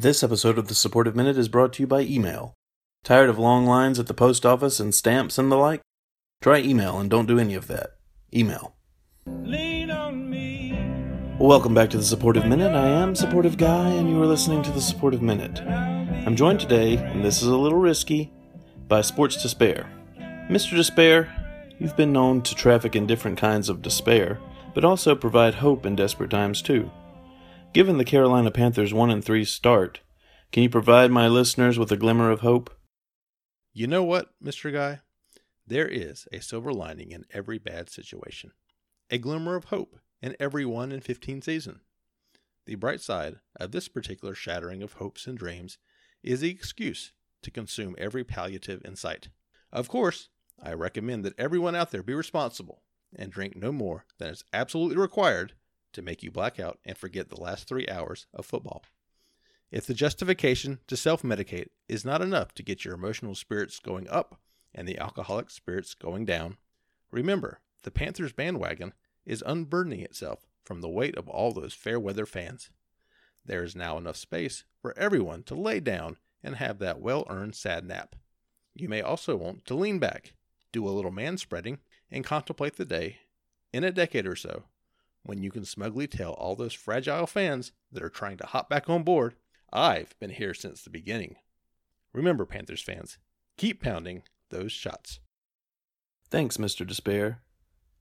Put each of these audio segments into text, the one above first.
This episode of the Supportive Minute is brought to you by email. Tired of long lines at the post office and stamps and the like? Try email and don't do any of that. Email. Welcome back to the Supportive Minute. I am Supportive Guy, and you are listening to the Supportive Minute. I'm joined today, and this is a little risky, by Sports Despair. Mr. Despair, you've been known to traffic in different kinds of despair, but also provide hope in desperate times too. Given the Carolina Panthers 1 and 3 start, can you provide my listeners with a glimmer of hope? You know what, Mr. Guy? There is a silver lining in every bad situation, a glimmer of hope in every 1 in 15 season. The bright side of this particular shattering of hopes and dreams is the excuse to consume every palliative in sight. Of course, I recommend that everyone out there be responsible and drink no more than is absolutely required to make you black out and forget the last three hours of football. If the justification to self medicate is not enough to get your emotional spirits going up and the alcoholic spirits going down, remember the Panthers bandwagon is unburdening itself from the weight of all those fair weather fans. There is now enough space for everyone to lay down and have that well earned sad nap. You may also want to lean back, do a little man spreading, and contemplate the day in a decade or so when you can smugly tell all those fragile fans that are trying to hop back on board, I've been here since the beginning. Remember, Panthers fans, keep pounding those shots. Thanks, Mr. Despair.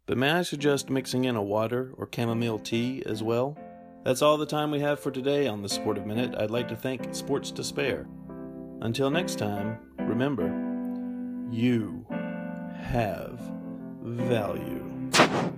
But may I suggest mixing in a water or chamomile tea as well? That's all the time we have for today on the Supportive Minute. I'd like to thank Sports Despair. Until next time, remember, you have value.